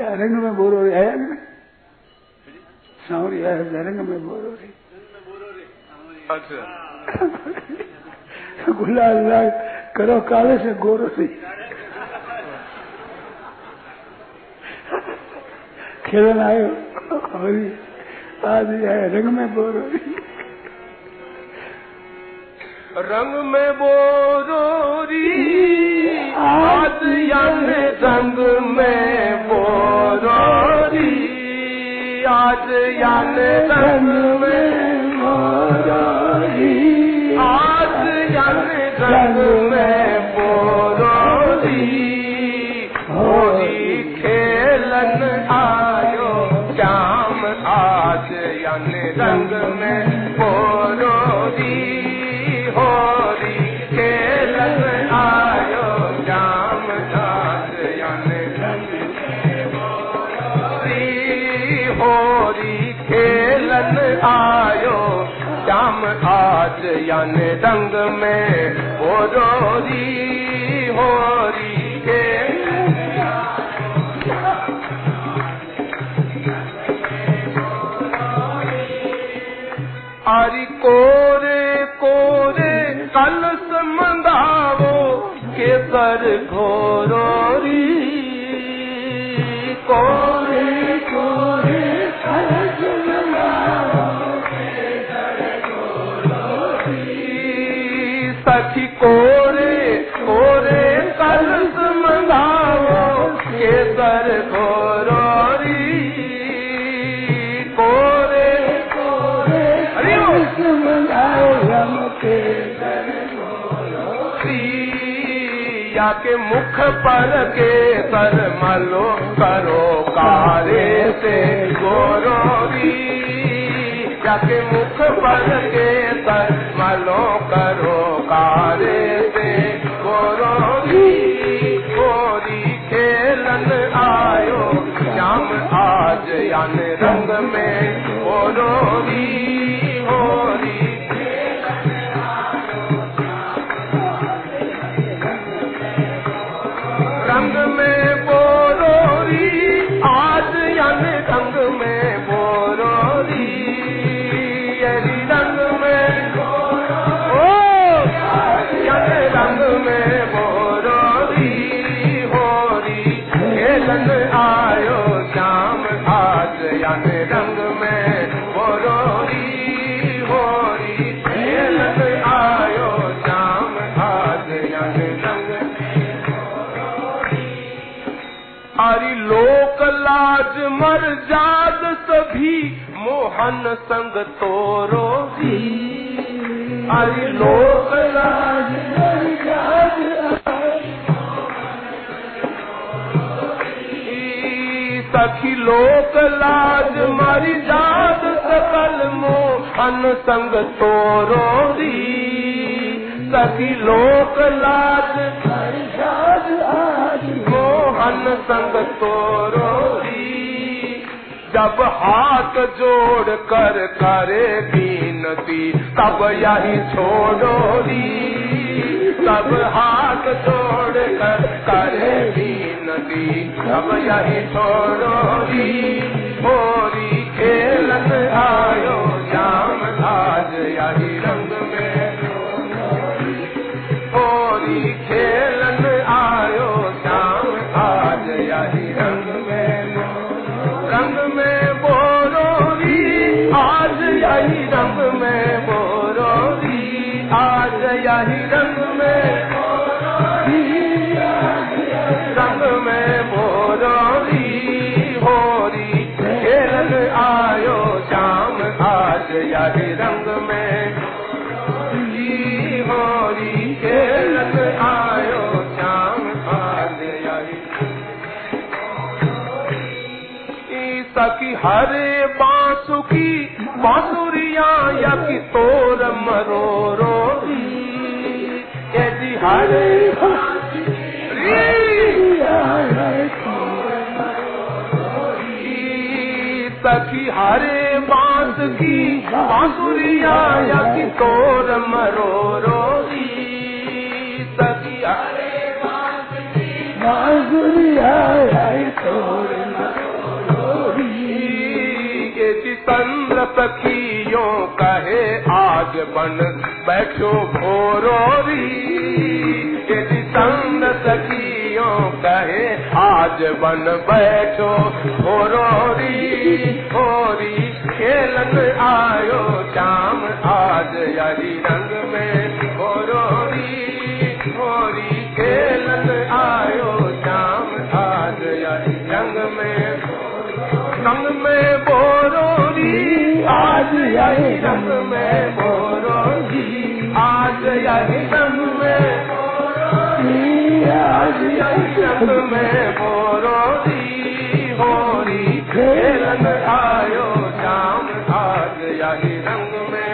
या रंग में बोरो रे आया ना? सांवरी आया रंग में बोरो रे अच्छा गुलाल लाल करो काले से गोरो से। खेलन आयो हरी आज आया रंग में बोरो रे रंग में बोरोरी आज याने रंग में। रंग में। मोई आज़ यान रंग में बोरो मोही खन आयो ज्याम आज यान याने रंग में बोरोरी होरी के। अरि कोरे कोरे कल मंगावो केसर घोरोरी कोरे के या के मुख पर के सर मलो करो कारे से गोरोरी। के मुख पर के सर मलो करो कारे से गोरोरी। गोरी खेलन आयो, श्याम आज यान रंग में। गोरोरी रंग में आज मर जात सभी मोहन संग तोरो अरे लोक सखी लोक लाज मर जात सकल मोहन संग तोरो सखी लोक लाज मर जात आज। मो संग तोरोरी जब हाथ जोड़ कर करे बीनती तब यही छोड़ोरी तब हाथ जोड़ कर करे बीनती तब यही छोड़ोरी बोरोरी होरी खेलन आयो श्याम आज यही रंग में। कहती हरे सखी हरे बात की बांसुरी आया कि तोर मरो रोई सखी हरे बात की बांसुरी आया तोर चंद्र सखियों कहे, आज बन बैठो भोरोरी। यदि सखियों कहे, आज बन बैठो भोरोरी। होरी खेलन आयो शाम आज यही रंग में भोरोरी। होरी खेलन आयो शाम आज यही रंग में रंग में Oh. में -huh. जी आज में आयो जाम आज रंग में